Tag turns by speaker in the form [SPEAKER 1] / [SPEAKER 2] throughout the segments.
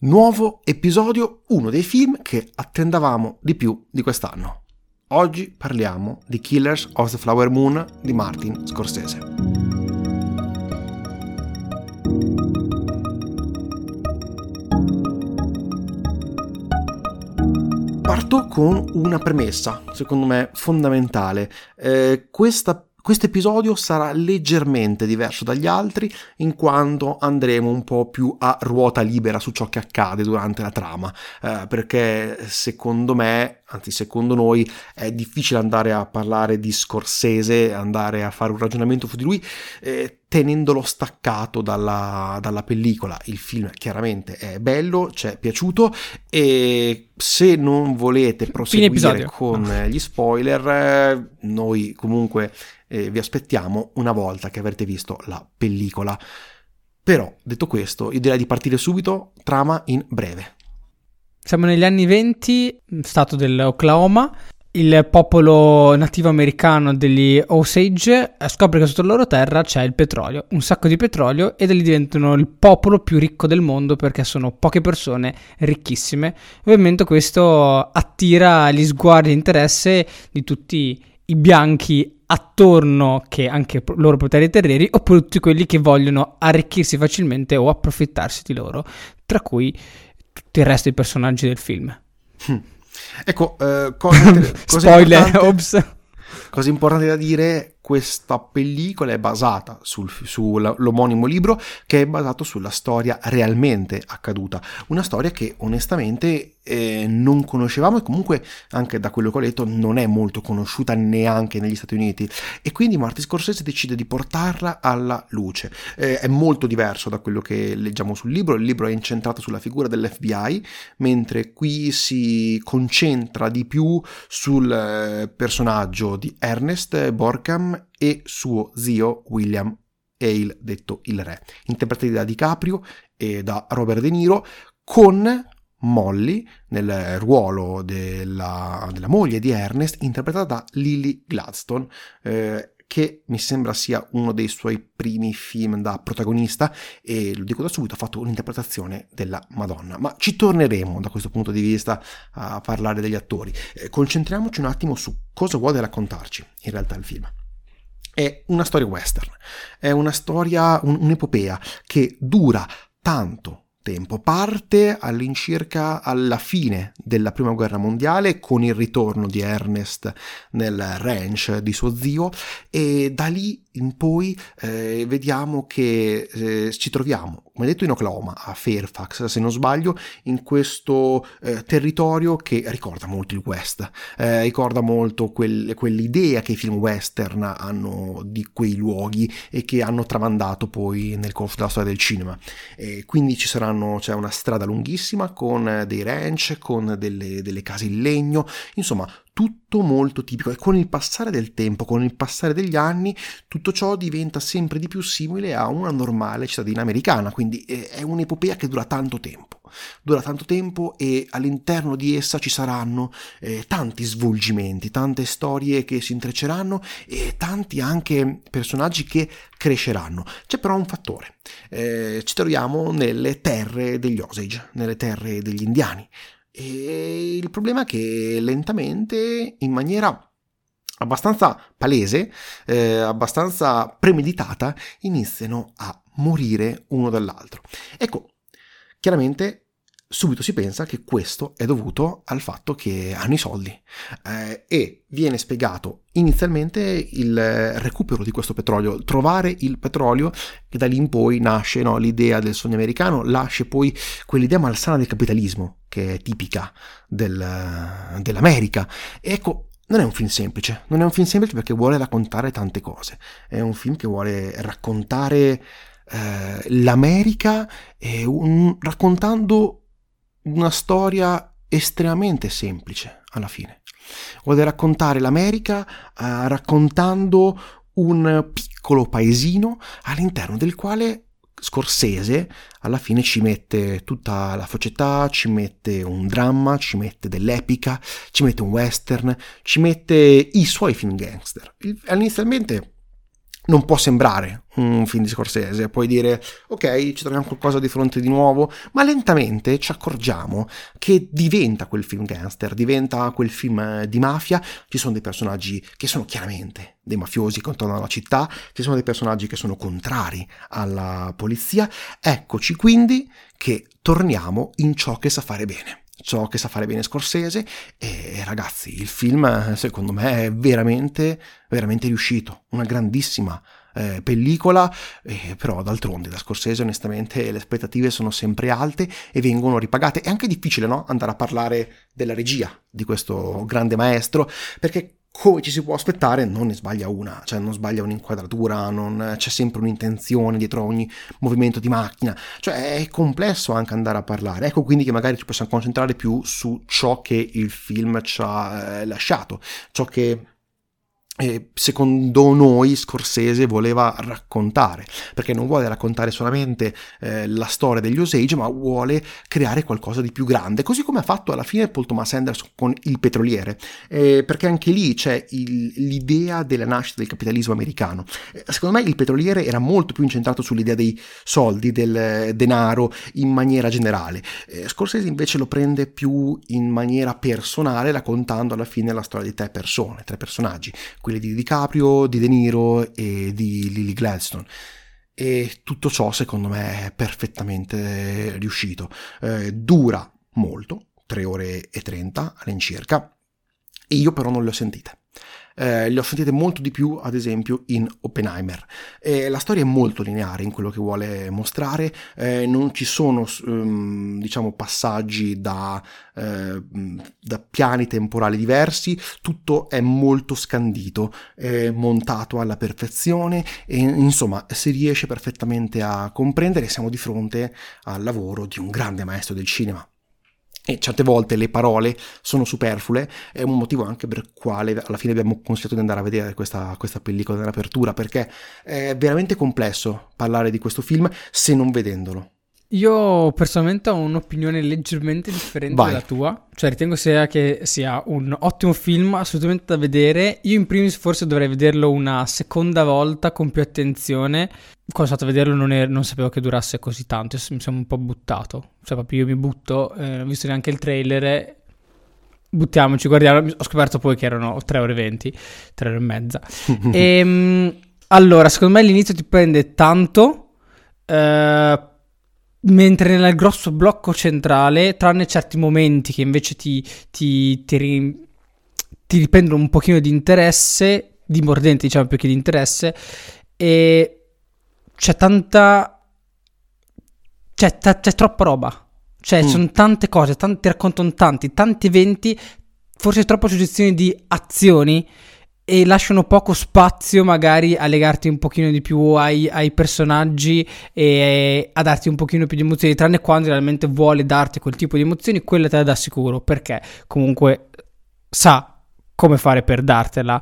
[SPEAKER 1] Nuovo episodio, uno dei film che attendavamo di più di quest'anno. Oggi parliamo di Killers of the Flower Moon di Martin Scorsese. Parto con una premessa, secondo me fondamentale. Eh, questa questo episodio sarà leggermente diverso dagli altri in quanto andremo un po' più a ruota libera su ciò che accade durante la trama, eh, perché secondo me, anzi secondo noi, è difficile andare a parlare di Scorsese, andare a fare un ragionamento su di lui. Eh, tenendolo staccato dalla, dalla, pellicola. Il film chiaramente è bello, ci è piaciuto e se non volete proseguire con gli spoiler, eh, noi comunque eh, vi aspettiamo una volta che avrete visto la pellicola. Però, detto questo, io direi di partire subito, trama in breve.
[SPEAKER 2] Siamo negli anni 20, stato dell'Oklahoma, il popolo nativo americano degli Osage scopre che sotto la loro terra c'è il petrolio, un sacco di petrolio e da lì diventano il popolo più ricco del mondo perché sono poche persone ricchissime. Ovviamente questo attira gli sguardi e l'interesse di tutti i bianchi attorno che anche loro proprietari terrieri oppure tutti quelli che vogliono arricchirsi facilmente o approfittarsi di loro, tra cui tutto il resto dei personaggi del film.
[SPEAKER 1] Hm. Ecco, eh, cosa, cosa
[SPEAKER 2] Spoiler, ops.
[SPEAKER 1] Cosa importante da dire, questa pellicola è basata sul, sull'omonimo libro che è basato sulla storia realmente accaduta, una storia che onestamente eh, non conoscevamo e comunque anche da quello che ho letto non è molto conosciuta neanche negli Stati Uniti e quindi Martin Scorsese decide di portarla alla luce. Eh, è molto diverso da quello che leggiamo sul libro, il libro è incentrato sulla figura dell'FBI mentre qui si concentra di più sul eh, personaggio di Ernest Borkham e suo zio William Hale, detto il re, interpretati da DiCaprio e da Robert De Niro, con Molly nel ruolo della, della moglie di Ernest, interpretata da Lily Gladstone, eh, che mi sembra sia uno dei suoi primi film da protagonista e lo dico da subito, ha fatto un'interpretazione della Madonna. Ma ci torneremo da questo punto di vista a parlare degli attori. Eh, concentriamoci un attimo su cosa vuole raccontarci in realtà il film è una storia western, è una storia, un, un'epopea che dura tanto tempo. Parte all'incirca alla fine della prima guerra mondiale con il ritorno di Ernest nel ranch di suo zio e da lì in poi eh, vediamo che eh, ci troviamo, come detto, in Oklahoma, a Fairfax, se non sbaglio, in questo eh, territorio che ricorda molto il West, eh, ricorda molto quel, quell'idea che i film western hanno di quei luoghi e che hanno tramandato poi nel corso della storia del cinema. quindi ci saranno, c'è una strada lunghissima con dei ranch, con delle, delle case in legno, insomma tutto molto tipico e con il passare del tempo, con il passare degli anni, tutto ciò diventa sempre di più simile a una normale cittadina americana, quindi eh, è un'epopea che dura tanto tempo. Dura tanto tempo e all'interno di essa ci saranno eh, tanti svolgimenti, tante storie che si intrecceranno e tanti anche personaggi che cresceranno. C'è però un fattore, eh, ci troviamo nelle terre degli Osage, nelle terre degli indiani. E il problema è che lentamente, in maniera abbastanza palese, eh, abbastanza premeditata, iniziano a morire uno dall'altro. Ecco, chiaramente subito si pensa che questo è dovuto al fatto che hanno i soldi. Eh, e viene spiegato inizialmente il recupero di questo petrolio, trovare il petrolio e da lì in poi nasce no, l'idea del sogno americano, nasce poi quell'idea malsana del capitalismo che è tipica del, dell'America. E ecco, non è un film semplice, non è un film semplice perché vuole raccontare tante cose, è un film che vuole raccontare eh, l'America un, raccontando una storia estremamente semplice alla fine. Vuole raccontare l'America eh, raccontando un piccolo paesino all'interno del quale Scorsese alla fine ci mette tutta la società, ci mette un dramma, ci mette dell'epica, ci mette un western, ci mette i suoi film gangster. Inizialmente non può sembrare un film di Scorsese, puoi dire ok, ci troviamo qualcosa di fronte di nuovo, ma lentamente ci accorgiamo che diventa quel film gangster, diventa quel film eh, di mafia, ci sono dei personaggi che sono chiaramente dei mafiosi che controllano la città, ci sono dei personaggi che sono contrari alla polizia, eccoci quindi che torniamo in ciò che sa fare bene ciò che sa fare bene Scorsese e ragazzi il film secondo me è veramente veramente riuscito una grandissima eh, pellicola, eh, però d'altronde da Scorsese onestamente le aspettative sono sempre alte e vengono ripagate. È anche difficile no? andare a parlare della regia di questo grande maestro, perché come ci si può aspettare, non ne sbaglia una, cioè non sbaglia un'inquadratura, non, c'è sempre un'intenzione dietro ogni movimento di macchina, cioè è complesso anche andare a parlare. Ecco quindi che magari ci possiamo concentrare più su ciò che il film ci ha eh, lasciato, ciò che eh, secondo noi Scorsese voleva raccontare, perché non vuole raccontare solamente eh, la storia degli Osage, ma vuole creare qualcosa di più grande, così come ha fatto alla fine Paul Thomas Anderson con Il Petroliere, eh, perché anche lì c'è il, l'idea della nascita del capitalismo americano. Secondo me Il Petroliere era molto più incentrato sull'idea dei soldi, del denaro in maniera generale. Scorsese invece lo prende più in maniera personale, raccontando alla fine la storia di tre persone, tre personaggi quelli di DiCaprio, di De Niro e di Lily Gladstone. E tutto ciò secondo me è perfettamente riuscito. Eh, dura molto, 3 ore e 30 all'incirca, e io però non le ho sentite eh, le ho sentite molto di più ad esempio in Oppenheimer. Eh, la storia è molto lineare in quello che vuole mostrare, eh, non ci sono um, diciamo passaggi da, eh, da, piani temporali diversi, tutto è molto scandito, è montato alla perfezione e insomma si riesce perfettamente a comprendere, siamo di fronte al lavoro di un grande maestro del cinema e certe volte le parole sono superflue, è un motivo anche per il quale alla fine abbiamo consigliato di andare a vedere questa, questa pellicola nell'apertura, perché è veramente complesso parlare di questo film se non vedendolo.
[SPEAKER 2] Io personalmente ho un'opinione leggermente differente
[SPEAKER 1] Vai.
[SPEAKER 2] dalla tua, cioè ritengo sia che sia un ottimo film assolutamente da vedere. Io in primis forse dovrei vederlo una seconda volta con più attenzione. Quando sono stato a vederlo non, è, non sapevo che durasse così tanto, mi sono un po' buttato. Cioè proprio io mi butto, eh, ho visto neanche il trailer, buttiamoci, guardiamo. Ho scoperto poi che erano 3 ore e 20, 3 ore e mezza. e, ehm, allora, secondo me l'inizio ti prende tanto. Eh, Mentre nel grosso blocco centrale, tranne certi momenti che invece ti, ti, ti, ri, ti riprendono un pochino di interesse, di mordente diciamo più che di interesse, e c'è tanta... c'è, t- c'è troppa roba. Cioè, mm. sono tante cose, tanti, ti raccontano tanti, tanti eventi, forse troppa suggestione di azioni e lasciano poco spazio magari a legarti un pochino di più ai, ai, personaggi e a darti un pochino più di emozioni, tranne quando realmente vuole darti quel tipo di emozioni, quella te la dà sicuro, perché comunque sa come fare per dartela.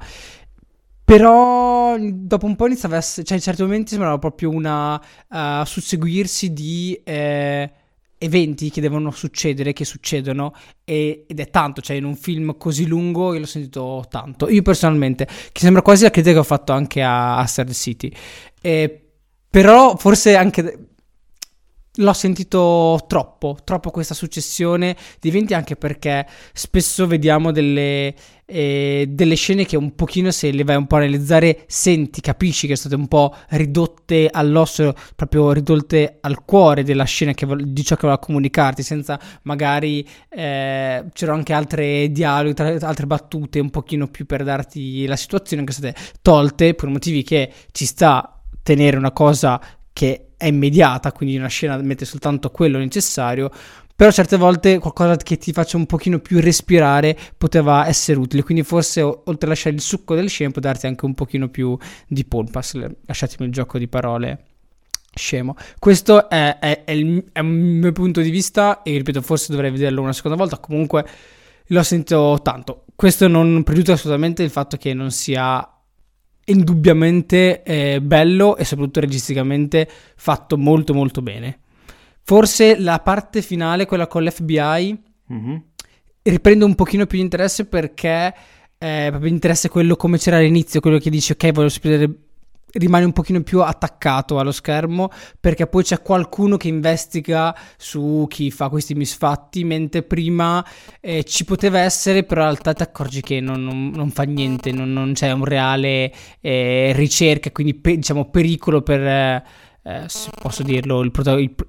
[SPEAKER 2] Però dopo un po' iniziava a essere, cioè in certi momenti sembrava proprio una uh, susseguirsi di... Eh, eventi che devono succedere, che succedono e, ed è tanto, cioè in un film così lungo io l'ho sentito tanto. Io personalmente, che sembra quasi la critica che ho fatto anche a, Star City, eh, però forse anche l'ho sentito troppo, troppo questa successione di eventi anche perché spesso vediamo delle, eh, delle scene che un pochino se le vai un po' a analizzare senti, capisci che sono state un po' ridotte all'osso, proprio ridotte al cuore della scena che, di ciò che voleva comunicarti, senza magari eh, c'erano anche altre dialoghi, altre battute un pochino più per darti la situazione che sono state tolte per motivi che ci sta tenere una cosa che è immediata, quindi una scena mette soltanto quello necessario, però certe volte qualcosa che ti faccia un pochino più respirare poteva essere utile, quindi forse oltre a lasciare il succo del scena può darti anche un pochino più di polpas, lasciatemi il gioco di parole scemo. Questo è, è, è, il, è, il, mio punto di vista e ripeto, forse dovrei vederlo una seconda volta, comunque l'ho sentito tanto. Questo non pregiudica assolutamente il fatto che non sia indubbiamente eh, bello e soprattutto registicamente fatto molto molto bene. Forse la parte finale, quella con l'FBI, mm-hmm. riprende un pochino più di interesse perché eh, proprio interesse quello come c'era all'inizio, quello che dice ok voglio sapere rimani un pochino più attaccato allo schermo perché poi c'è qualcuno che investiga su chi fa questi misfatti, mentre prima eh, ci poteva essere, però in realtà ti accorgi che non, non, non fa niente, non, non, c'è un reale eh, ricerca, quindi pe- diciamo pericolo per, eh, eh posso dirlo, il protagonista.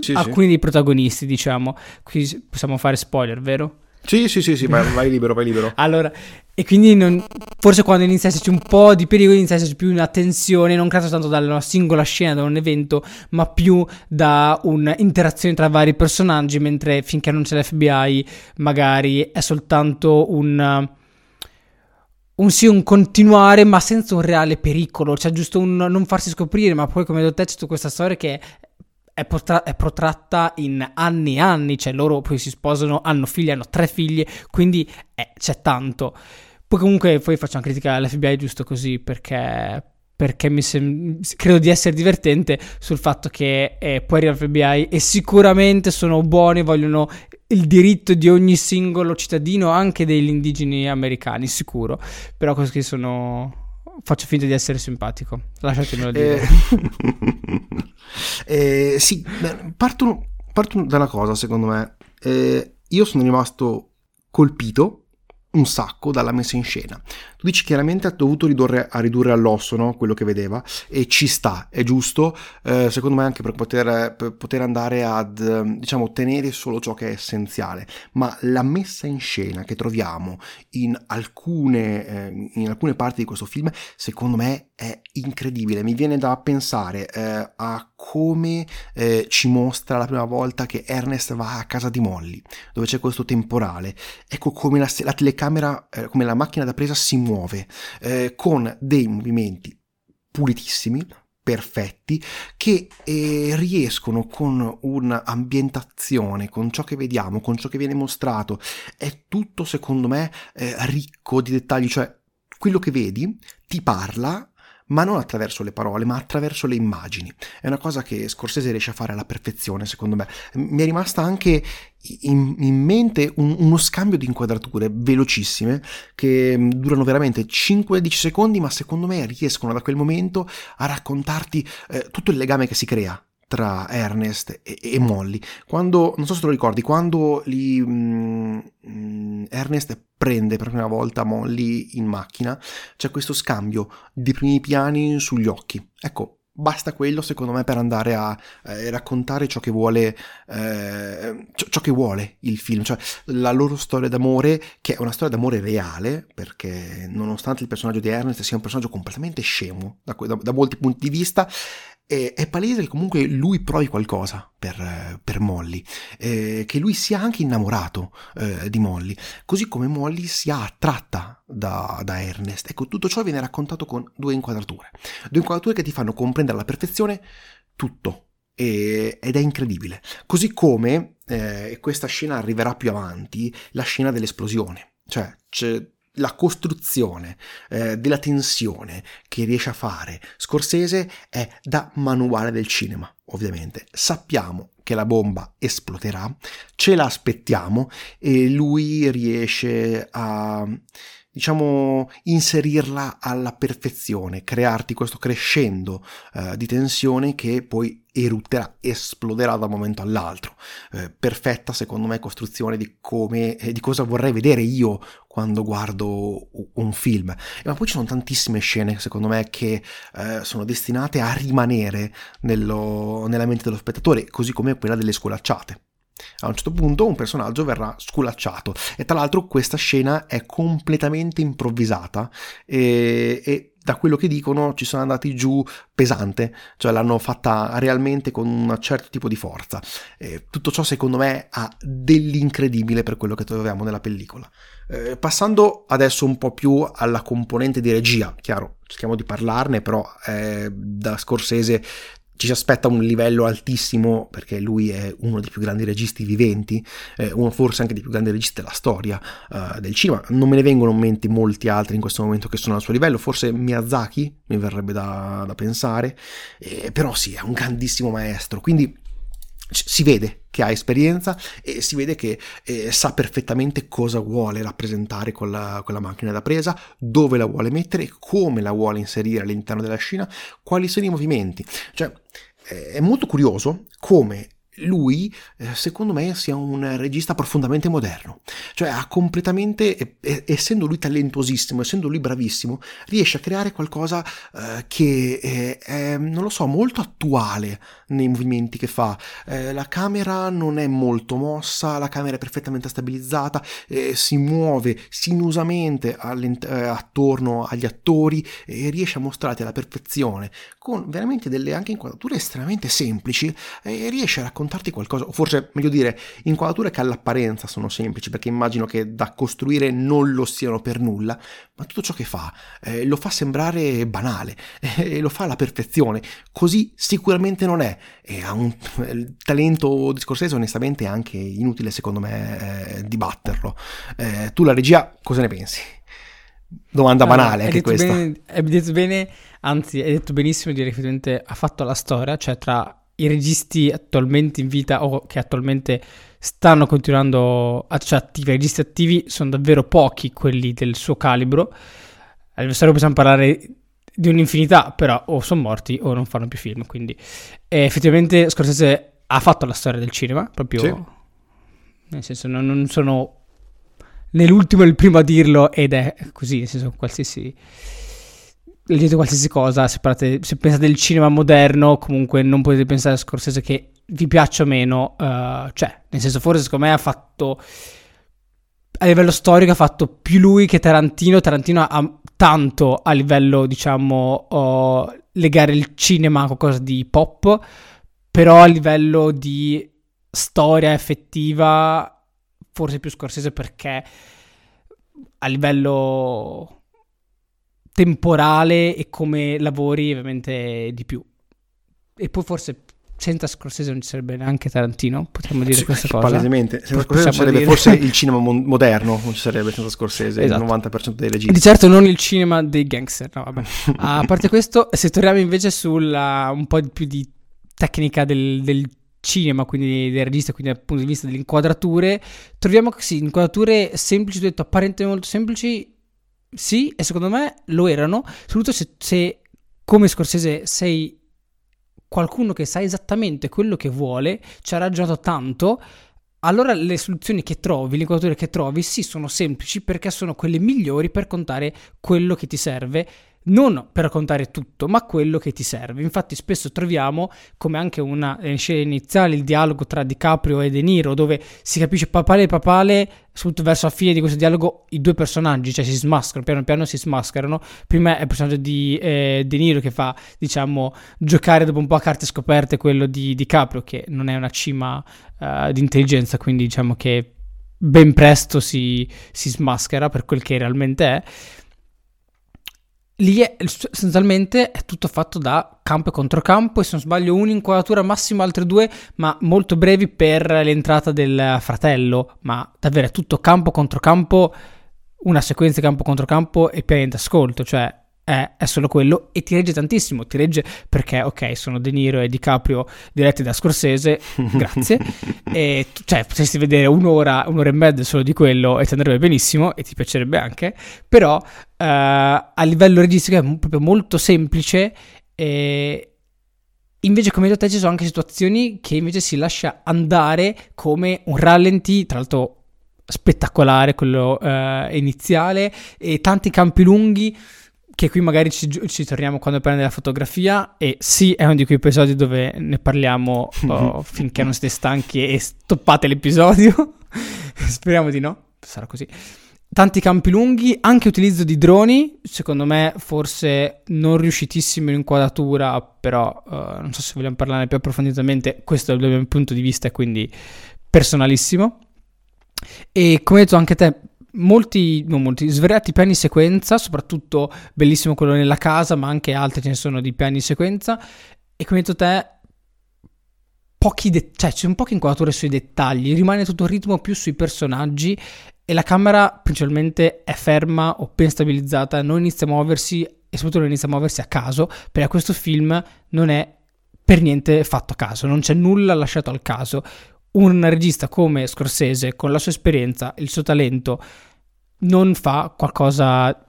[SPEAKER 2] Sì, alcuni sì. dei protagonisti, diciamo. Qui possiamo fare spoiler, vero?
[SPEAKER 1] Sì, sì, sì, sì vai, vai libero, vai libero.
[SPEAKER 2] allora, e quindi non, forse quando inizia a esserci un po' di pericolo, inizia a esserci più una tensione, non credo tanto dalla singola scena, da un evento, ma più da un'interazione tra vari personaggi, mentre finché non c'è l'FBI magari è soltanto un un sì, un continuare, ma senza un reale pericolo, cioè giusto un non farsi scoprire, ma poi come ho detto c'è tutta questa storia che è, potra- è, protratta in anni e anni, cioè loro poi si sposano, hanno figli, hanno tre figlie, quindi eh, c'è tanto. Poi comunque poi faccio una critica all'FBI giusto così perché, perché mi sem- credo di essere divertente sul fatto che eh, poi arriva l'FBI e sicuramente sono buoni, vogliono il diritto di ogni singolo cittadino, anche degli indigeni americani, sicuro. Però così sono faccio finta di essere simpatico. Lasciatemelo dire.
[SPEAKER 1] Eh, eh, sì, parto, parto, da una cosa, secondo me. Eh, io sono rimasto colpito un sacco dalla messa in scena. Tu dici chiaramente ha dovuto ridurre, a ridurre all'osso no? quello che vedeva e ci sta, è giusto, eh, secondo me anche per poter, per poter, andare ad diciamo ottenere solo ciò che è essenziale, ma la messa in scena che troviamo in alcune, eh, in alcune parti di questo film secondo me è incredibile, mi viene da pensare eh, a come eh, ci mostra la prima volta che Ernest va a casa di Molly, dove c'è questo temporale. Ecco come la, la telecamera, eh, come la macchina da presa si muove, eh, con dei movimenti pulitissimi, perfetti che eh, riescono con un'ambientazione, con ciò che vediamo, con ciò che viene mostrato, è tutto secondo me eh, ricco di dettagli, cioè quello che vedi ti parla ma non attraverso le parole, ma attraverso le immagini. È una cosa che Scorsese riesce a fare alla perfezione, secondo me. Mi è rimasta anche in, in mente un, uno scambio di inquadrature velocissime che mm, durano veramente 5-10 secondi, ma secondo me riescono da quel momento a raccontarti eh, tutto il legame che si crea tra Ernest e, e, Molly. Quando, non so se te lo ricordi, quando li, mm, mm, Ernest prende per la prima volta Molly in macchina, c'è questo scambio di primi piani sugli occhi. Ecco, basta quello secondo me per andare a eh, raccontare ciò che vuole eh, ciò, che vuole il film cioè la loro storia d'amore che è una storia d'amore reale perché nonostante il personaggio di Ernest sia un personaggio completamente scemo da, da, da molti punti di vista e è palese che comunque lui provi qualcosa per, per Molly, eh, che lui sia anche innamorato eh, di Molly, così come Molly sia attratta da, da, Ernest. Ecco, tutto ciò viene raccontato con due inquadrature, due inquadrature che ti fanno comprendere alla perfezione tutto, ed è incredibile. Così come, eh, questa scena arriverà più avanti, la scena dell'esplosione, cioè c'è la costruzione eh, della tensione che riesce a fare Scorsese è da manuale del cinema, ovviamente. Sappiamo che la bomba esploderà, ce la aspettiamo e lui riesce a diciamo, inserirla alla perfezione, crearti questo crescendo eh, di tensione che poi erutterà, esploderà da un momento all'altro. Eh, perfetta, secondo me, costruzione di come, eh, di cosa vorrei vedere io quando guardo un film. Ma poi ci sono tantissime scene, secondo me, che eh, sono destinate a rimanere nello, nella mente dello spettatore, così come quella delle scolacciate. A un certo punto un personaggio verrà sculacciato e tra l'altro questa scena è completamente improvvisata e, e da quello che dicono ci sono andati giù pesante, cioè l'hanno fatta realmente con un certo tipo di forza. E tutto ciò secondo me ha dell'incredibile per quello che troviamo nella pellicola. Eh, passando adesso un po' più alla componente di regia, chiaro, cerchiamo di parlarne, però eh, da Scorsese ci si aspetta un livello altissimo perché lui è uno dei più grandi registi viventi, eh, uno forse anche dei più grandi registi della storia uh, del cinema. Non me ne vengono in mente molti altri in questo momento che sono al suo livello, forse Miyazaki mi verrebbe da, da pensare, eh, però sì, è un grandissimo maestro, quindi si vede che ha esperienza e si vede che eh, sa perfettamente cosa vuole rappresentare con la, con la, macchina da presa, dove la vuole mettere, come la vuole inserire all'interno della scena, quali sono i movimenti. Cioè, eh, è molto curioso come lui, eh, secondo me, sia un regista profondamente moderno. Cioè, ha completamente, essendo lui talentuosissimo, essendo lui bravissimo, riesce a creare qualcosa eh, che è, è, non lo so, molto attuale nei movimenti che fa. Eh, la camera non è molto mossa, la camera è perfettamente stabilizzata, eh, si muove sinusamente eh, attorno agli attori e riesce a mostrarti alla perfezione con veramente delle anche inquadrature estremamente semplici e riesce a raccontarti qualcosa, o forse meglio dire, inquadrature che all'apparenza sono semplici, perché immagino che da costruire non lo siano per nulla, ma tutto ciò che fa eh, lo fa sembrare banale e lo fa alla perfezione. Così sicuramente non è. E ha un il talento di Scorsese, onestamente, è anche inutile, secondo me, eh, dibatterlo. Eh, tu, la regia, cosa ne pensi? Domanda banale, anche questa.
[SPEAKER 2] Bene, hai detto bene, anzi, hai detto benissimo di effettivamente ha fatto la storia, cioè tra i registi attualmente in vita o che attualmente stanno continuando a cioè attivi, i registi attivi sono davvero pochi quelli del suo calibro. All'avversario possiamo parlare di un'infinità, però o sono morti o non fanno più film, quindi eh, effettivamente Scorsese ha fatto la storia del cinema, proprio sì. nel senso non, non sono né l'ultimo né il primo a dirlo ed è così, nel senso qualsiasi leggete qualsiasi cosa, se, parlate, se, pensate del cinema moderno, comunque non potete pensare a Scorsese che vi piaccia o meno, uh, cioè, nel senso, forse secondo me ha fatto, a livello storico ha fatto più lui che Tarantino, Tarantino ha tanto a livello, diciamo, uh, legare il cinema a qualcosa di pop, però a livello di storia effettiva, forse più Scorsese perché a livello temporale e come lavori ovviamente di più. E poi forse senza Scorsese non ci sarebbe neanche Tarantino, potremmo dire sì, questa cosa.
[SPEAKER 1] Palesemente, senza Scorsese non sarebbe dire. forse il cinema mon- moderno, non ci sarebbe senza Scorsese, esatto. il 90% dei registi.
[SPEAKER 2] Di certo non il cinema dei gangster, no vabbè. a parte questo, se torniamo invece sulla un po' più di tecnica del, del cinema, quindi del regista, quindi dal punto di vista delle inquadrature, troviamo che sì, inquadrature semplici, detto apparentemente molto semplici, sì, e secondo me lo erano, soprattutto se, se come Scorsese sei qualcuno che sa esattamente quello che vuole, ci ha ragionato tanto, allora le soluzioni che trovi, le inquadrature che trovi, sì, sono semplici perché sono quelle migliori per contare quello che ti serve non per raccontare tutto, ma quello che ti serve. Infatti spesso troviamo, come anche una scena iniziale, il dialogo tra DiCaprio e De Niro, dove si capisce papale e papale, soprattutto verso la fine di questo dialogo, i due personaggi, cioè si smascherano, piano piano si smascherano. Prima è il personaggio di eh, De Niro che fa, diciamo, giocare dopo un po' a carte scoperte quello di DiCaprio, che non è una cima uh, di intelligenza, quindi diciamo che ben presto si, si smaschera per quel che realmente è lì è, essenzialmente è tutto fatto da campo e controcampo e se non sbaglio un'inquadratura massimo altre due ma molto brevi per l'entrata del fratello. Ma davvero è tutto campo controcampo una sequenza campo controcampo e pianeta ascolto cioè è, è, solo quello e ti regge tantissimo. Ti regge perché, ok, sono De Niro e DiCaprio diretti da Scorsese, grazie. e cioè, potresti vedere un'ora, un'ora e mezza solo di quello e ti andrebbe benissimo e ti piacerebbe anche. Però uh, a livello registico è proprio molto semplice. E invece, come detto te, ci sono anche situazioni che invece si lascia andare come un rallenti, tra l'altro spettacolare quello uh, iniziale e tanti campi lunghi che qui magari ci, ci torniamo quando parliamo della fotografia e sì è uno di quei episodi dove ne parliamo oh, finché non siete stanchi e stoppate l'episodio. Speriamo di no sarà così. Tanti campi lunghi anche utilizzo di droni secondo me forse non riuscitissimo in inquadratura però uh, non so se vogliamo parlarne più approfonditamente questo è il mio punto di vista quindi personalissimo. E come hai detto anche te molti, non molti, svariati piani sequenza, soprattutto bellissimo quello nella casa, ma anche altri ce ne sono di piani sequenza. E come detto te, pochi de- cioè ci sono poche inquadrature sui dettagli, rimane tutto il ritmo più sui personaggi e la camera principalmente è ferma o ben stabilizzata, non inizia a muoversi e soprattutto non inizia a muoversi a caso, perché questo film non è per niente fatto a caso, non c'è nulla lasciato al caso. Un regista come Scorsese, con la sua esperienza, il suo talento, non fa qualcosa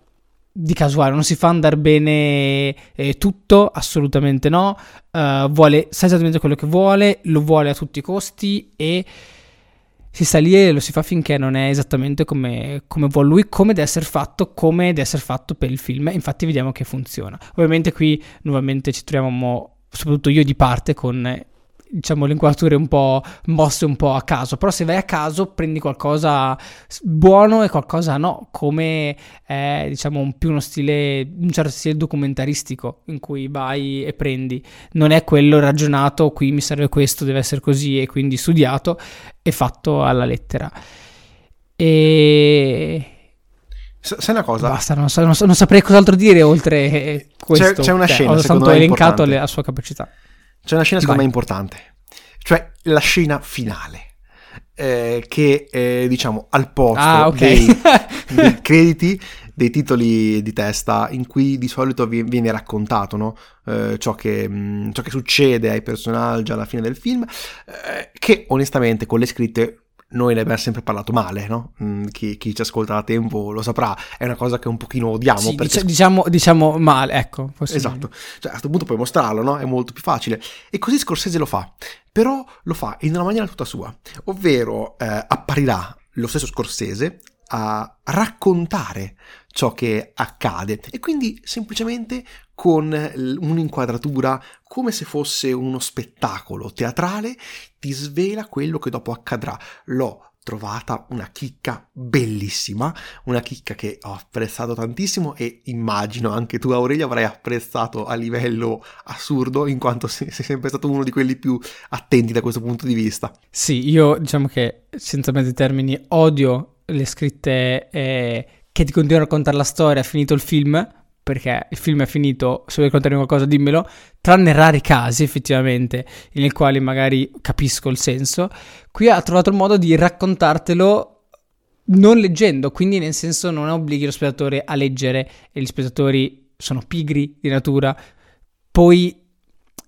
[SPEAKER 2] di casuale, non si fa andare bene eh, tutto, assolutamente no. Uh, vuole, sa esattamente quello che vuole, lo vuole a tutti i costi e si sta lì e lo si fa finché non è esattamente come, come vuole lui, come deve essere fatto, come deve essere fatto per il film. Infatti vediamo che funziona. Ovviamente qui nuovamente ci troviamo, soprattutto io di parte, con diciamo le inquadrature un po' mosse un po' a caso, però se vai a caso prendi qualcosa buono e qualcosa no, come è diciamo un più uno stile, un certo stile documentaristico in cui vai e prendi, non è quello ragionato, qui mi serve questo, deve essere così e quindi studiato e fatto alla lettera. E...
[SPEAKER 1] Sai una cosa?
[SPEAKER 2] Basta, non, so, non, so, non saprei cos'altro dire oltre questo.
[SPEAKER 1] C'è, c'è una
[SPEAKER 2] cioè,
[SPEAKER 1] scena,
[SPEAKER 2] ho
[SPEAKER 1] soltanto
[SPEAKER 2] elencato le, la sua capacità.
[SPEAKER 1] C'è una scena secondo Vai. me importante, cioè la scena finale. Eh, che è diciamo al posto
[SPEAKER 2] ah, okay.
[SPEAKER 1] dei, dei, crediti dei titoli di testa in cui di solito viene raccontato no? eh, ciò, che, mh, mm, ciò, che, succede ai personaggi alla fine del film eh, che onestamente con le scritte noi ne abbiamo sempre parlato male, no? Mm, chi, chi, ci ascolta da tempo lo saprà, è una cosa che un pochino odiamo.
[SPEAKER 2] Sì, perché... diciamo, diciamo male, ecco.
[SPEAKER 1] Esatto, cioè, a questo punto puoi mostrarlo, no? È molto più facile. E così Scorsese lo fa, però lo fa in una maniera tutta sua, ovvero eh, apparirà lo stesso Scorsese a raccontare ciò che accade e quindi semplicemente con un'inquadratura come se fosse uno spettacolo teatrale ti svela quello che dopo accadrà. L'ho trovata una chicca bellissima, una chicca che ho apprezzato tantissimo e immagino anche tu Aurelio avrai apprezzato a livello assurdo in quanto sei sempre stato uno di quelli più attenti da questo punto di vista.
[SPEAKER 2] Sì, io diciamo che senza mezzi termini odio le scritte eh, che ti continuano a raccontare la storia, finito il film, perché il film è finito, se vuoi raccontarmi qualcosa dimmelo, tranne rari casi effettivamente, nei quali magari capisco il senso, qui ha trovato il modo di raccontartelo non leggendo, quindi nel senso non obblighi lo spettatore a leggere e gli spettatori sono pigri di natura, poi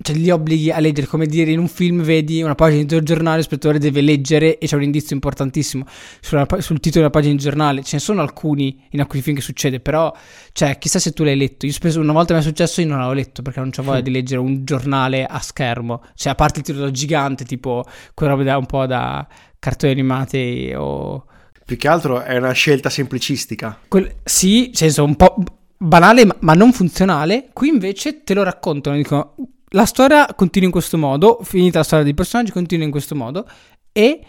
[SPEAKER 2] cioè, li obblighi a leggere, come dire, in un film vedi una pagina di un giornale, lo spettatore deve leggere e c'è un indizio importantissimo sulla, sul titolo della pagina di giornale. Ce ne sono alcuni in alcuni film che succede, però, cioè, chissà se tu l'hai letto. Io spesso, una volta mi è successo, io non l'avevo letto perché non c'ho voglia di leggere un giornale a schermo. Cioè, a parte il titolo gigante, tipo quella roba da un po' da cartoni animati o...
[SPEAKER 1] Più che altro è una scelta semplicistica.
[SPEAKER 2] Quel, sì, senso un po' banale ma non funzionale. Qui invece te lo raccontano, dicono la storia continua in questo modo, finita la storia dei personaggi, continua in questo modo e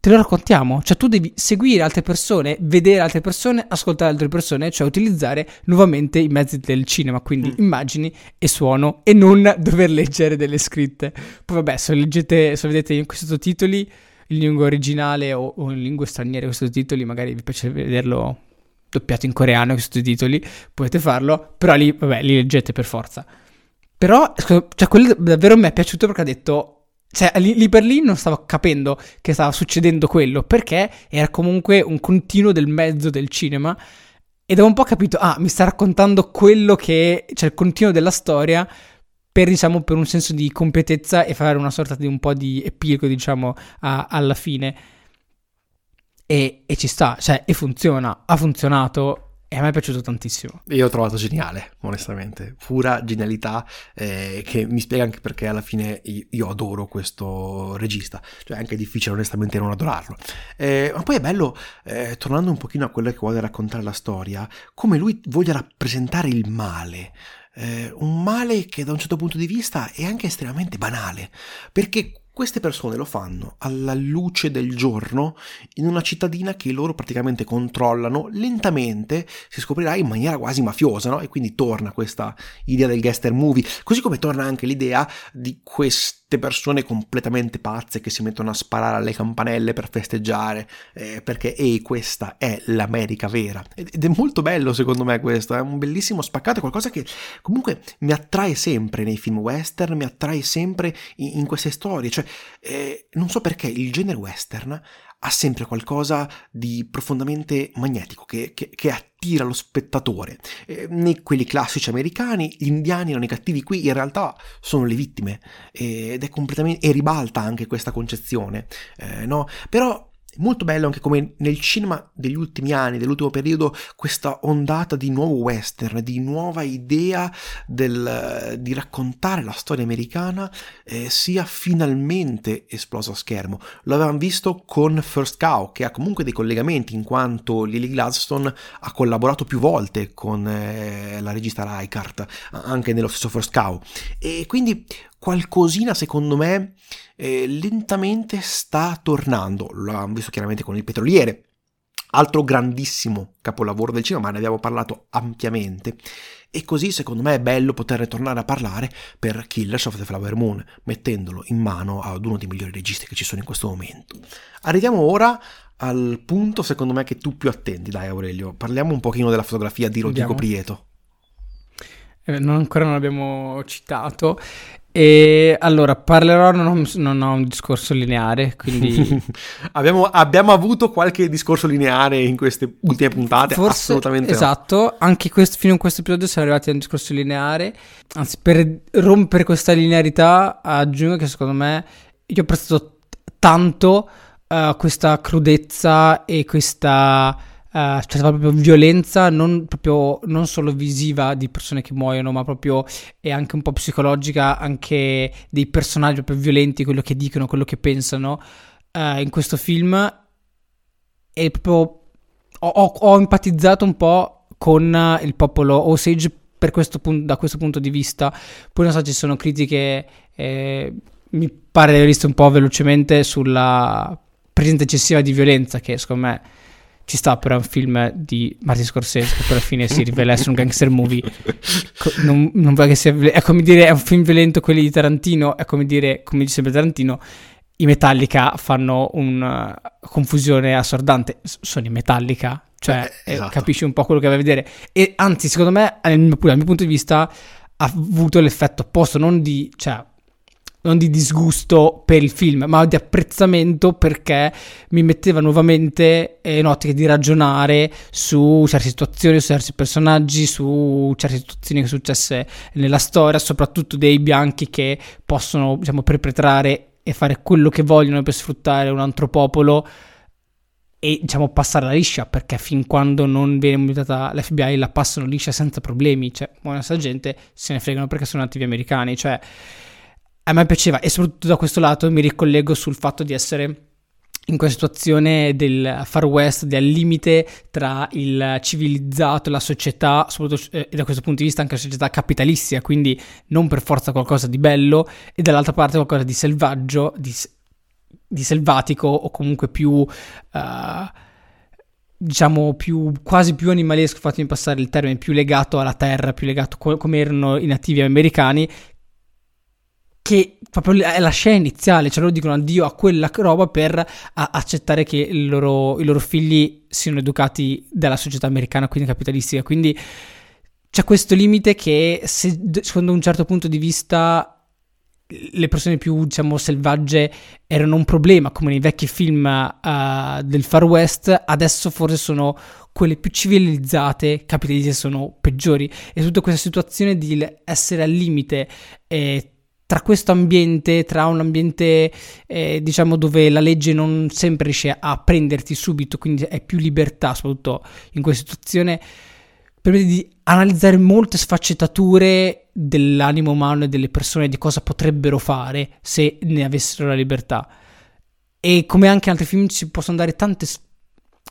[SPEAKER 2] te lo raccontiamo. Cioè, tu devi seguire altre persone, vedere altre persone, ascoltare altre persone, cioè utilizzare nuovamente i mezzi del cinema, quindi mm. immagini e suono, e non dover leggere delle scritte. Poi, vabbè, se leggete, se vedete in questi sottotitoli in lingua originale o, o in lingue straniere questi sottotitoli, magari vi piace vederlo doppiato in coreano questi sottotitoli, potete farlo, però lì, vabbè, li leggete per forza. Però, cioè, quello davvero mi è piaciuto perché ha detto. Cioè, lì, per lì non stavo capendo che stava succedendo quello, perché era comunque un continuo del mezzo del cinema. Ed ho un po' capito, ah, mi sta raccontando quello che cioè il continuo della storia, per, diciamo, per un senso di completezza e fare una sorta di un po' di epilogo, diciamo, a, alla fine. E, e, ci sta, cioè, e funziona, ha funzionato e a me è piaciuto tantissimo.
[SPEAKER 1] Io ho trovato geniale, onestamente. Pura genialità eh, che mi spiega anche perché alla fine io, io, adoro questo regista. Cioè è anche difficile onestamente non adorarlo. Eh, ma poi è bello, eh, tornando un pochino a quello che vuole raccontare la storia, come lui voglia rappresentare il male. Eh, un male che da un certo punto di vista è anche estremamente banale. Perché queste persone lo fanno alla luce del giorno in una cittadina che loro praticamente controllano lentamente, si scoprirà in maniera quasi mafiosa, no? E quindi torna questa idea del gangster movie, così come torna anche l'idea di questo queste persone completamente pazze che si mettono a sparare alle campanelle per festeggiare, eh, perché ehi, questa è l'America vera. Ed è molto bello secondo me questo, è un bellissimo spaccato, è qualcosa che comunque mi attrae sempre nei film western, mi attrae sempre in, in queste storie, cioè eh, non so perché il genere western ha sempre qualcosa di profondamente magnetico, che, che, che attira lo spettatore. Eh, nei quelli classici americani, gli indiani erano i cattivi, qui in realtà sono le vittime ed è completamente e ribalta anche questa concezione, eh, no? Però molto bello anche come nel cinema degli ultimi anni, dell'ultimo periodo, questa ondata di nuovo western, di nuova idea del, di raccontare la storia americana eh, sia finalmente esplosa a schermo. Lo avevamo visto con First Cow, che ha comunque dei collegamenti, in quanto Lily Gladstone ha collaborato più volte con eh, la regista Reichardt, anche nello stesso First Cow. E quindi qualcosina, secondo me, eh, lentamente sta tornando. L'abbiamo visto chiaramente con il petroliere, altro grandissimo capolavoro del cinema, ma ne abbiamo parlato ampiamente. E così secondo me è bello poter tornare a parlare per Killers of the Flower Moon, mettendolo in mano ad uno dei migliori registi che ci sono in questo momento. Arriviamo ora al punto secondo me che tu più attendi, dai Aurelio. Parliamo un pochino della fotografia di Rodrigo. Prieto.
[SPEAKER 2] Eh, non, ancora non l'abbiamo citato e allora parlerò, non ho, non ho un discorso lineare, quindi...
[SPEAKER 1] abbiamo, abbiamo, avuto qualche discorso lineare in queste ultime puntate?
[SPEAKER 2] Forse,
[SPEAKER 1] Assolutamente
[SPEAKER 2] Esatto, no. anche questo, fino a questo episodio siamo arrivati a un discorso lineare. Anzi, per rompere questa linearità aggiungo che secondo me io ho apprezzato tanto uh, questa crudezza e questa Uh, c'è stata proprio violenza non, proprio, non solo visiva di persone che muoiono, ma proprio e anche un po' psicologica, anche dei personaggi proprio violenti, quello che dicono, quello che pensano uh, in questo film. E proprio ho, ho, ho, empatizzato un po' con il popolo Osage questo punto, da questo punto di vista. Poi non so, ci sono critiche, eh, mi pare di aver visto un po' velocemente sulla presenza eccessiva di violenza, che secondo me ci sta per un film di Martin Scorsese che poi alla fine si rivela essere un gangster movie. Non, non vuoi che sia è come dire è un film violento quelli di Tarantino è come dire come dice sempre Tarantino i Metallica fanno una confusione assordante. Sono i Metallica cioè eh, esatto. capisci un po' quello che vai a vedere. E anzi secondo me dal mio, dal mio punto di vista ha avuto l'effetto opposto non di cioè non di disgusto per il film, ma di apprezzamento perché mi metteva nuovamente in ottica di ragionare su certe situazioni, su certi personaggi, su certe situazioni che sono successe nella storia, soprattutto dei bianchi che possono, diciamo, perpetrare e fare quello che vogliono per sfruttare un altro popolo e diciamo passare la liscia perché fin quando non viene mutata l'FBI la passano liscia senza problemi cioè buona gente se ne fregano perché sono nativi americani cioè a me piaceva e soprattutto da questo lato mi ricollego sul fatto di essere in questa situazione del Far West, del limite tra il civilizzato e la società, soprattutto eh, da questo punto di vista anche la società capitalistica, quindi non per forza qualcosa di bello, e dall'altra parte qualcosa di selvaggio, di, di selvatico o comunque più... Uh, diciamo più quasi più animalesco, fatemi passare il termine, più legato alla terra, più legato co- come erano i nativi americani, che proprio è la scena iniziale, cioè loro dicono addio a quella roba per accettare che i loro, i loro, figli siano educati dalla società americana, quindi capitalistica. Quindi c'è questo limite che se, secondo un certo punto di vista le persone più, diciamo, selvagge erano un problema, come nei vecchi film uh, del Far West, adesso forse sono quelle più civilizzate, capitalistiche, sono peggiori. E tutta questa situazione di essere al limite e tra questo ambiente, tra un ambiente eh, diciamo dove la legge non sempre riesce a prenderti subito, quindi hai più libertà, soprattutto in questa situazione, permette di analizzare molte sfaccettature dell'animo umano e delle persone di cosa potrebbero fare se ne avessero la libertà. E come anche in altri film ci possono dare tante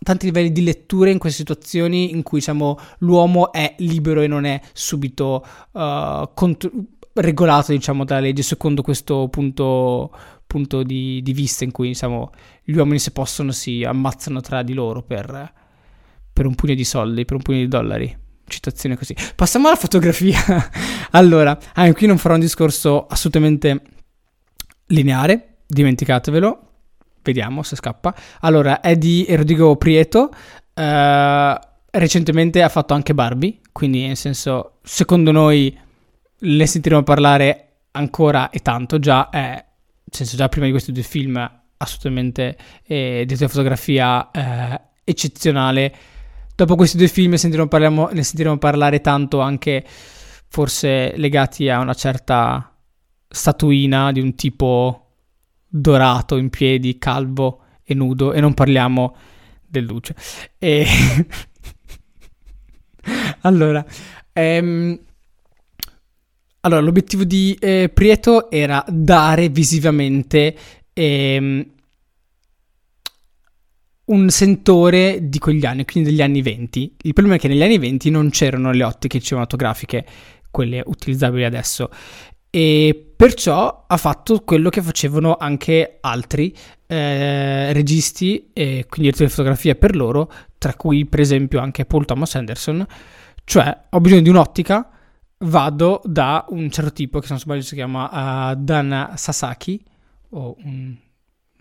[SPEAKER 2] tanti livelli di letture in queste situazioni in cui diciamo, l'uomo è libero e non è subito uh, contro- regolato diciamo dalla legge secondo questo punto, punto di, di, vista in cui diciamo, gli uomini se possono si ammazzano tra di loro per, per un pugno di soldi, per un pugno di dollari. Citazione così. Passiamo alla fotografia. allora, anche qui non farò un discorso assolutamente lineare, dimenticatevelo. Vediamo se scappa. Allora, è di Rodrigo Prieto. Uh, recentemente ha fatto anche Barbie, quindi nel senso, secondo noi ne sentiremo parlare ancora e tanto già, è, nel senso già prima di questi due film assolutamente eh, di fotografia eh, eccezionale, dopo questi due film sentiremo, parliamo, ne sentiremo parlare tanto anche forse legati a una certa statuina di un tipo dorato in piedi, calvo e nudo e non parliamo del luce. E... allora, ehm... allora, l'obiettivo di eh, Prieto era dare visivamente ehm, un sentore di quegli anni, quindi degli anni 20. Il problema è che negli anni 20 non c'erano le ottiche cinematografiche, quelle utilizzabili adesso, e perciò ha fatto quello che facevano anche altri eh, registi e quindi direttori di per loro, tra cui per esempio anche Paul Thomas Anderson, cioè ho bisogno di un'ottica, vado da un certo tipo che se non sbaglio si chiama uh, Dan Sasaki, o un,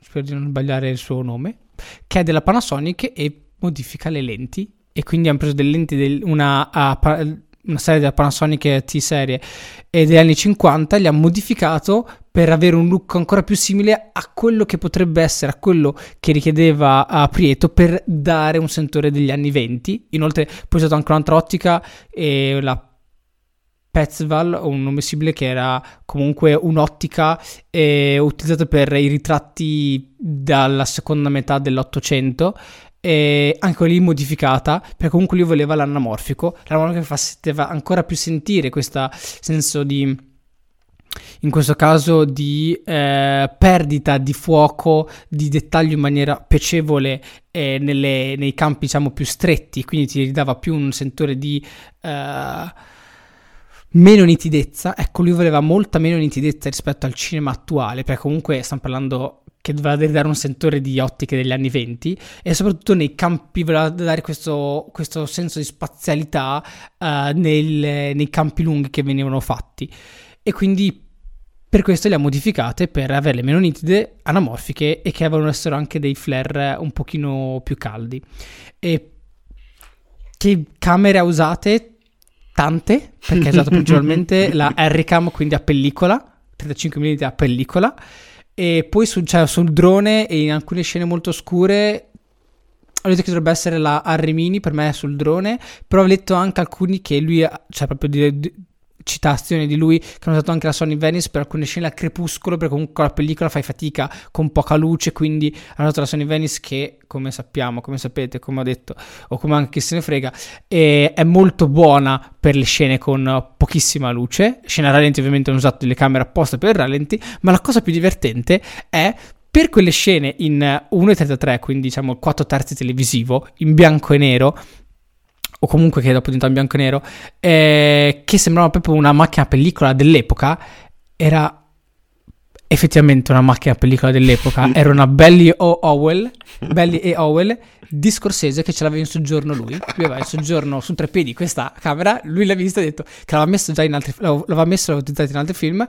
[SPEAKER 2] spero di non sbagliare il suo nome, che è della Panasonic e modifica le lenti e quindi hanno preso delle lenti, del, una, uh, una serie della Panasonic T-serie e degli anni 50, li ha modificato per avere un look ancora più simile a quello che potrebbe essere, a quello che richiedeva a Prieto per dare un sentore degli anni 20. Inoltre poi è stata anche un'altra ottica e la Petzval, un nome simile che era comunque un'ottica eh, utilizzata per i ritratti dalla seconda metà dell'Ottocento e anche lì modificata perché comunque lui voleva l'anamorfico. L'anamorfico faceva ancora più sentire questo senso di in questo caso di eh, perdita di fuoco, di dettaglio in maniera piacevole eh, nelle, nei campi diciamo più stretti, quindi ti ridava più un sentore di eh, meno nitidezza. Ecco, lui voleva molta meno nitidezza rispetto al cinema attuale, perché comunque stiamo parlando che doveva dare un sentore di ottiche degli anni 20 e soprattutto nei campi voleva dare questo, questo senso di spazialità uh, nel, nei campi lunghi che venivano fatti e quindi per questo le ha modificate per averle meno nitide, anamorfiche e che avevano essere anche dei flare un pochino più caldi. E che camere ha usate? Tante, perché ha usato principalmente la R-Cam, quindi a pellicola, 35 mm a pellicola, e poi su, cioè, sul drone e in alcune scene molto oscure ho detto che dovrebbe essere la R Mini per me sul drone, però ho letto anche alcuni che lui, cioè proprio di, di, citazioni di lui che hanno usato anche la Sony Venice per alcune scene a crepuscolo perché comunque la pellicola fai fatica con poca luce quindi hanno usato la Sony Venice che come sappiamo come sapete come ho detto o come anche chi se ne frega è, molto buona per le scene con pochissima luce. Scene a rallenti ovviamente hanno usato delle camere apposta per rallenti ma la cosa più divertente è per quelle scene in 1.33 quindi diciamo 4 terzi televisivo in bianco e nero o comunque che dopo diventa in bianco e nero, eh, che sembrava proprio una macchina pellicola dell'epoca, era effettivamente una macchina pellicola dell'epoca, era una Belly o Owell, Belly e Owell di Scorsese che ce l'aveva in soggiorno lui, lui aveva in soggiorno su tre piedi questa camera, lui l'ha vista e ha detto che l'aveva messo già in altri, l'aveva messo e l'aveva utilizzato in altri film,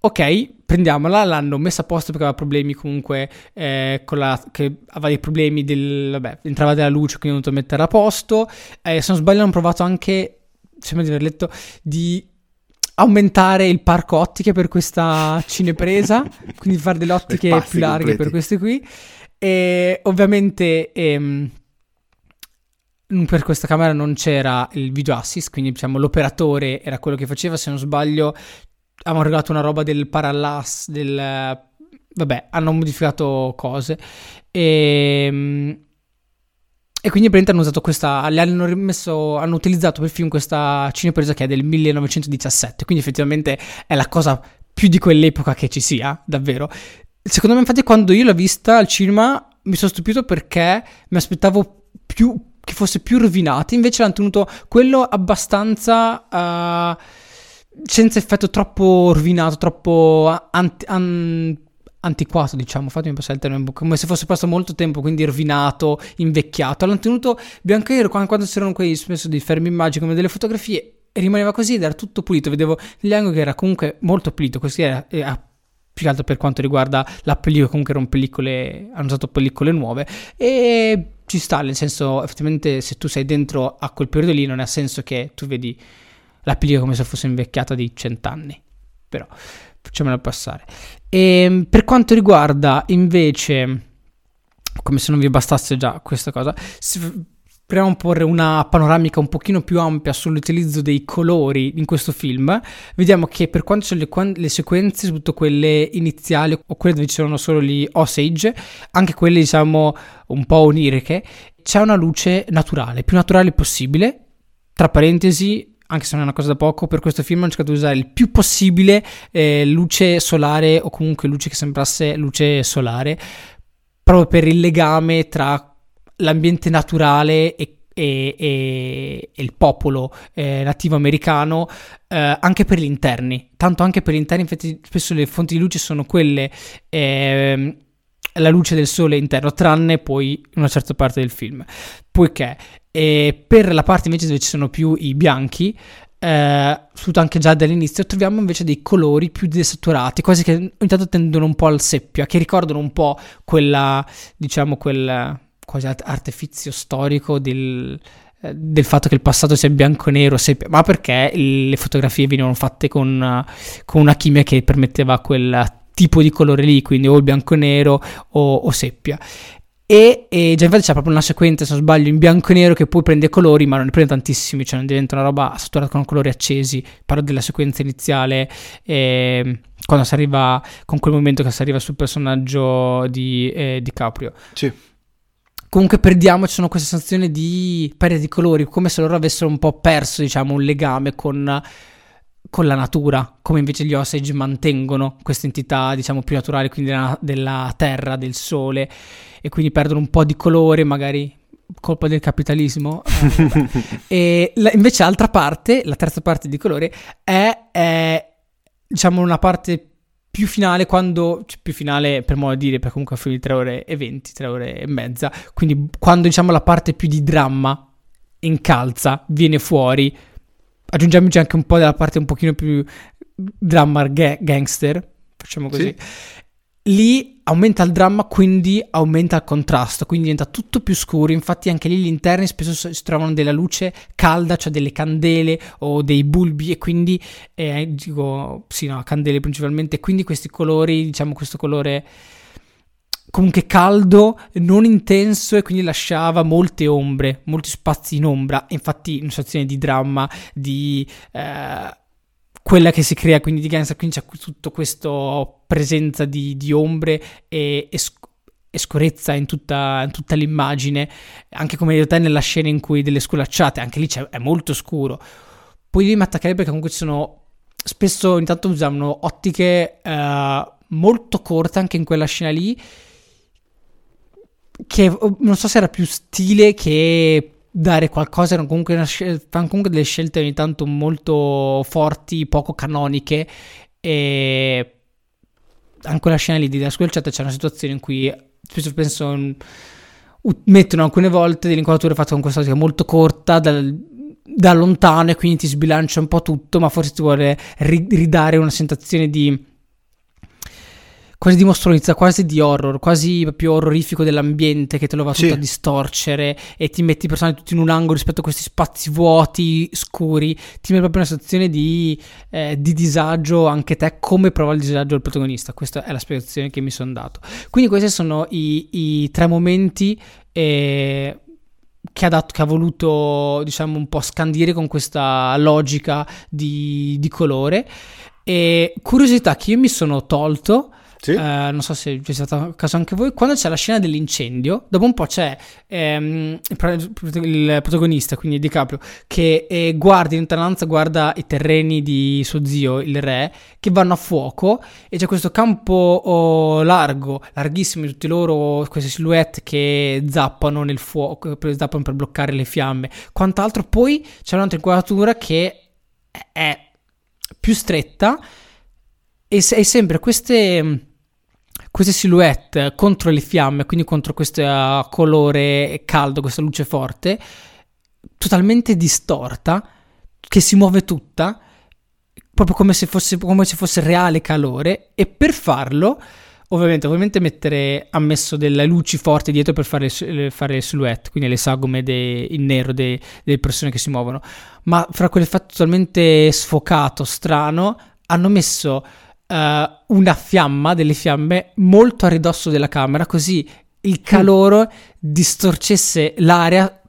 [SPEAKER 2] ok, prendiamola, l'hanno messa a posto perché aveva problemi comunque eh, con la... che aveva dei problemi del... vabbè, entrava della luce, quindi ho dovuto metterla a posto. Eh, se non sbaglio hanno provato anche, sembra di aver letto, di aumentare il parco ottiche per questa cinepresa, quindi fare delle ottiche più larghe completi. per queste qui. E ovviamente... Ehm, per questa camera non c'era il video assist, quindi diciamo l'operatore era quello che faceva, se non sbaglio avevano regalato una roba del parallass, del... vabbè, hanno modificato cose. E... Ehm, e quindi praticamente hanno usato questa, hanno rimesso, hanno utilizzato per film questa cinepresa che è del 1917, quindi effettivamente è la cosa più di quell'epoca che ci sia, davvero. Secondo me infatti quando io l'ho vista al cinema mi sono stupito perché mi aspettavo più, che fosse più rovinata, invece l'hanno tenuto quello abbastanza... Uh, senza effetto troppo rovinato, troppo anti, an, antiquato, diciamo, fatemi passare il termine, come se fosse passato molto tempo, quindi rovinato, invecchiato. L'hanno tenuto bianco e nero quando, c'erano quei spesso di fermi immagini come delle fotografie e rimaneva così ed era tutto pulito. Vedevo negli angoli che era comunque molto pulito. Questo era, era più che altro per quanto riguarda la pellicola, comunque erano pellicole, hanno usato pellicole nuove e ci sta, nel senso, effettivamente se tu sei dentro a quel periodo lì non ha senso che tu vedi la pellicola come se fosse invecchiata di cent'anni. Però facciamola passare. E ehm, per quanto riguarda invece, come se non vi bastasse già questa cosa, proviamo a porre una panoramica un pochino più ampia sull'utilizzo dei colori in questo film, vediamo che per quanto sono le, le sequenze, soprattutto quelle iniziali o quelle dove ci sono solo gli Osage, anche quelle diciamo un po' oniriche, c'è una luce naturale, più naturale possibile. Tra parentesi, anche se non è una cosa da poco, per questo film hanno cercato di usare il più possibile eh, luce solare o comunque luce che sembrasse luce solare, proprio per il legame tra l'ambiente naturale e e, e, e, il popolo eh, nativo americano eh, anche per gli interni. Tanto anche per gli interni, infatti, spesso le fonti di luce sono quelle. Eh, la luce del sole interno, tranne poi una certa parte del film. Poiché eh, per la parte invece dove ci sono più i bianchi, eh, anche già dall'inizio, troviamo invece dei colori più desaturati, quasi che ogni tanto tendono un po' al seppia, che ricordano un po' quella, diciamo, quel quasi artifizio storico del, eh, del fatto che il passato sia bianco e nero, ma perché le fotografie venivano fatte con, con, una chimia che permetteva quel tipo di colore lì, quindi o bianco e nero o, o seppia. E, e, già infatti c'è proprio una sequenza, se non sbaglio, in bianco e nero che poi prende colori, ma non ne prende tantissimi, cioè non diventa una roba saturata con colori accesi. Parlo della sequenza iniziale, eh, quando si arriva, con quel momento che si arriva sul personaggio di, eh, di Caprio.
[SPEAKER 1] Sì
[SPEAKER 2] comunque perdiamo, ci sono queste sensazioni di perdita di colori, come se loro avessero un po' perso, diciamo, un legame con, con la natura, come invece gli Osage mantengono queste entità, diciamo, più naturali, quindi della, della terra, del sole, e quindi perdono un po' di colore, magari colpa del capitalismo. e la, invece l'altra parte, la terza parte di colore, è, è diciamo una parte più finale quando, cioè più finale per modo di dire, perché comunque è di 3 ore e 20, 3 ore e mezza, quindi quando diciamo la parte più di dramma incalza, viene fuori, aggiungiamoci anche un po' della parte un pochino più dramma ga- gangster, facciamo così. Sì lì aumenta il dramma, quindi aumenta il contrasto, quindi diventa tutto più scuro. Infatti, anche lì gli interni spesso si trovano della luce calda, cioè delle candele o dei bulbi, e quindi eh, dico sì, no, candele principalmente. Quindi questi colori, diciamo, questo colore comunque caldo, non intenso e quindi lasciava molte ombre, molti spazi in ombra. Infatti, in una situazione di dramma, di eh, quella che si crea quindi di Gangster, quindi c'è tutta questa presenza di, di ombre e, e, e scurezza in tutta, in tutta, l'immagine, anche come detto te nella scena in cui delle sculacciate, anche lì è molto scuro. Poi devi attaccare perché comunque ci sono, spesso intanto usavano ottiche uh, molto corte anche in quella scena lì, che non so se era più stile che dare qualcosa, erano comunque, scel- comunque delle scelte ogni tanto molto forti, poco canoniche e anche la scena lì di School Chat c'è una situazione in cui spesso penso mettono alcune volte delle inquadrature fatte con questa cosa molto corta dal, da lontano e quindi ti sbilancia un po' tutto ma forse ti vuole ridare una sensazione di quasi di mostruosa, quasi di horror, quasi più orrorifico dell'ambiente che te lo va tutto sì. a distorcere e ti metti i personaggi tutti in un angolo rispetto a questi spazi vuoti, scuri, ti metti proprio una situazione di, eh, di disagio anche te, come prova il disagio il protagonista. Questa è la spiegazione che mi sono dato. Quindi questi sono i, i tre momenti eh, che ha, dato, che ha, voluto, diciamo, un po' scandire con questa logica di, di colore. E curiosità che io mi sono tolto
[SPEAKER 1] sì.
[SPEAKER 2] Uh, non so se c'è stato caso anche voi. Quando c'è la scena dell'incendio, dopo un po' c'è ehm, il protagonista, quindi DiCaprio, che eh, guarda in lontananza, guarda i terreni di suo zio, il re, che vanno a fuoco e c'è questo campo oh, largo, larghissimo tutti loro, queste silhouette che zappano nel fuoco, zappano per bloccare le fiamme. Quant'altro, poi c'è un'altra inquadratura che è più stretta e, e sempre queste queste silhouette contro le fiamme, quindi contro questo uh, colore caldo, questa luce forte, totalmente distorta, che si muove tutta, proprio come se fosse, come se fosse reale calore, e per farlo, ovviamente, ovviamente mettere ammesso delle luci forti dietro per fare, fare le silhouette, quindi le sagome de, in nero de, delle persone che si muovono, ma fra quell'effetto totalmente sfocato, strano, hanno messo uh, una fiamma, delle fiamme molto a ridosso della camera, così il calore distorcesse l'aria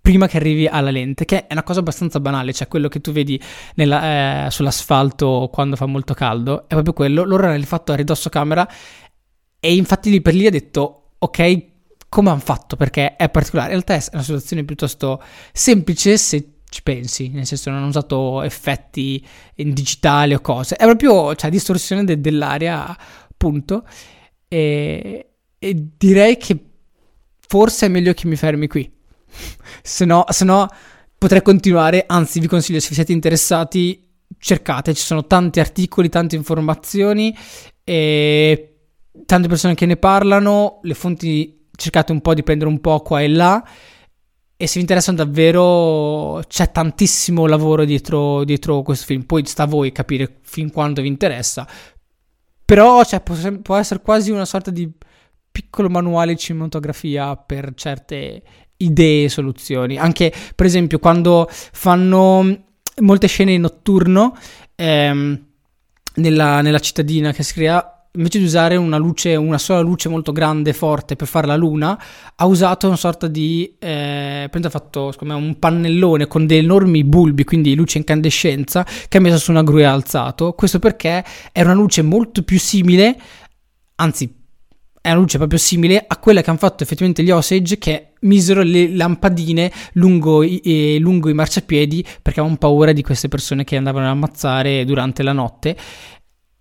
[SPEAKER 2] prima che arrivi alla lente, che è una cosa abbastanza banale, cioè quello che tu vedi nella, eh, sull'asfalto quando fa molto caldo, è proprio quello, loro hanno fatto a ridosso camera e infatti lì per lì ha detto, ok, come hanno fatto? Perché è particolare, in realtà è una situazione piuttosto semplice se ci pensi, nel senso non hanno usato effetti in digitale o cose, è proprio cioè, distorsione de- dell'aria, punto, e, e direi che forse è meglio che mi fermi qui. Se no, se no potrei continuare, anzi vi consiglio se siete interessati cercate, ci sono tanti articoli, tante informazioni e tante persone che ne parlano, le fonti cercate un po' di prendere un po' qua e là e se vi interessano davvero c'è tantissimo lavoro dietro, dietro questo film, poi sta a voi capire fin quando vi interessa, però cioè, può, può essere quasi una sorta di piccolo manuale di cinematografia per certe idee e soluzioni. Anche, per esempio, quando fanno molte scene in notturno ehm, nella, nella cittadina che si crea invece di usare una luce, una sola luce molto grande forte per fare la luna, ha usato una sorta di. Eh, ha fatto me, un pannellone con dei enormi bulbi, quindi luce incandescenza, che ha messo su una gru ha alzato. Questo perché è una luce molto più simile, anzi è una luce proprio simile a quella che hanno fatto effettivamente gli Osage che misero le lampadine lungo i, eh, lungo i marciapiedi perché avevano paura di queste persone che andavano ad ammazzare durante la notte.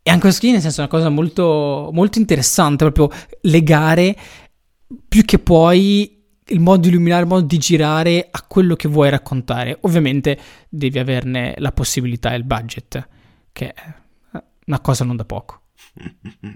[SPEAKER 2] E anche questo qui, nel senso, è una cosa molto, molto interessante, proprio legare più che poi il modo di illuminare, il modo di girare a quello che vuoi raccontare. Ovviamente devi averne la possibilità e il budget, che è una cosa non da poco.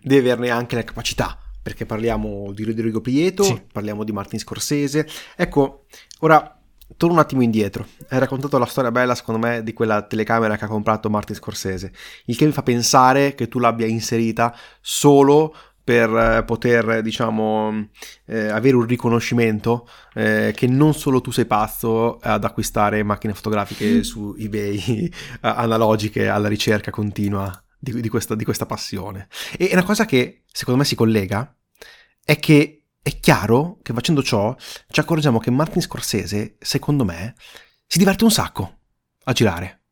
[SPEAKER 1] Devi averne anche la capacità perché parliamo di Rodrigo Prieto, sì. parliamo di Martin Scorsese. Ecco, ora torno un attimo indietro. Hai raccontato la storia bella, secondo me, di quella telecamera che ha comprato Martin Scorsese, il che mi fa pensare che tu l'abbia inserita solo per eh, poter, diciamo, eh, avere un riconoscimento eh, che non solo tu sei pazzo ad acquistare macchine fotografiche mm. su eBay analogiche alla ricerca continua di, di, questa, di questa passione. E una cosa che secondo me si collega è che è chiaro che facendo ciò ci accorgiamo che Martin Scorsese, secondo me, si diverte un sacco a girare.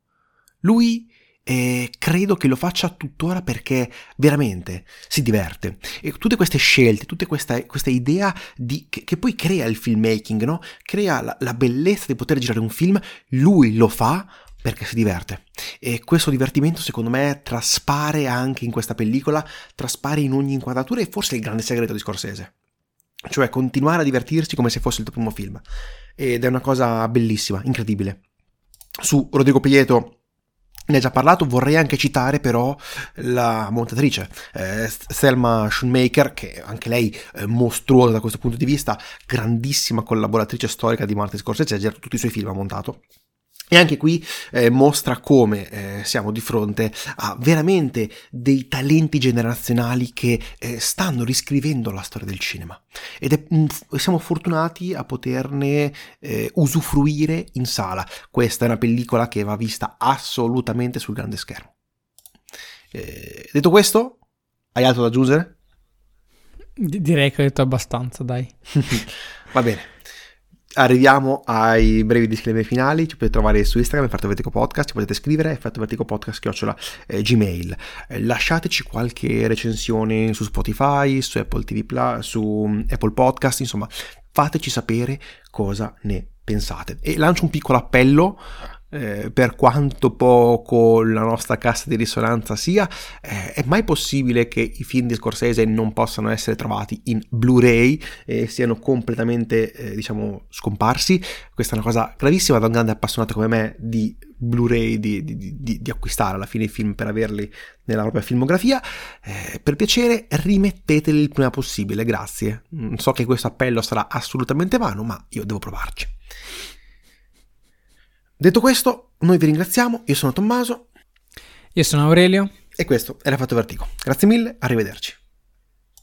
[SPEAKER 1] Lui eh, credo che lo faccia tuttora perché veramente si diverte. E tutte queste scelte, tutta questa, questa idea di, che, che, poi crea il filmmaking, no? crea la, la bellezza di poter girare un film, lui lo fa perché si diverte. E questo divertimento, secondo me, traspare anche in questa pellicola, traspare in ogni inquadratura e forse è il grande segreto di Scorsese. Cioè continuare a divertirsi come se fosse il tuo primo film. Ed è una cosa bellissima, incredibile. Su Rodrigo Prieto ne hai già parlato, vorrei anche citare però la montatrice eh, Thelma Schoonmaker, che anche lei è mostruosa da questo punto di vista, grandissima collaboratrice storica di Martin Scorsese, girato tutti i suoi film, ha montato. E anche qui eh, mostra come eh, siamo di fronte a veramente dei talenti generazionali che eh, stanno riscrivendo la storia del cinema. Ed è, mh, mm, siamo fortunati a poterne eh, usufruire in sala. Questa è una pellicola che va vista assolutamente sul grande schermo. Eh, detto questo, hai altro da aggiungere?
[SPEAKER 2] D- direi che ho detto abbastanza, dai.
[SPEAKER 1] va bene arriviamo ai brevi disclaimer finali. Ci potete trovare su Instagram, Effetto Vertico Podcast. Ci potete scrivere Effetto Vertico Podcast chiocciola eh, Gmail. Eh, lasciateci qualche recensione su Spotify, su Apple TV su mm, Apple Podcast. Insomma, fateci sapere cosa ne pensate. E lancio un piccolo appello eh, per quanto poco la nostra cassa di risonanza sia, eh, è mai possibile che i film di Scorsese non possano essere trovati in Blu-ray e siano completamente, eh, diciamo, scomparsi? Questa è una cosa gravissima da un grande appassionato come me di Blu-ray di, di, di, di, acquistare alla fine i film per averli nella propria filmografia. Eh, per piacere, rimetteteli il prima possibile, grazie. So che questo appello sarà assolutamente vano, ma io devo provarci. Detto questo, noi vi ringraziamo, io sono Tommaso.
[SPEAKER 2] Io sono Aurelio.
[SPEAKER 1] E questo era Fatto Vertigo. Grazie mille, arrivederci.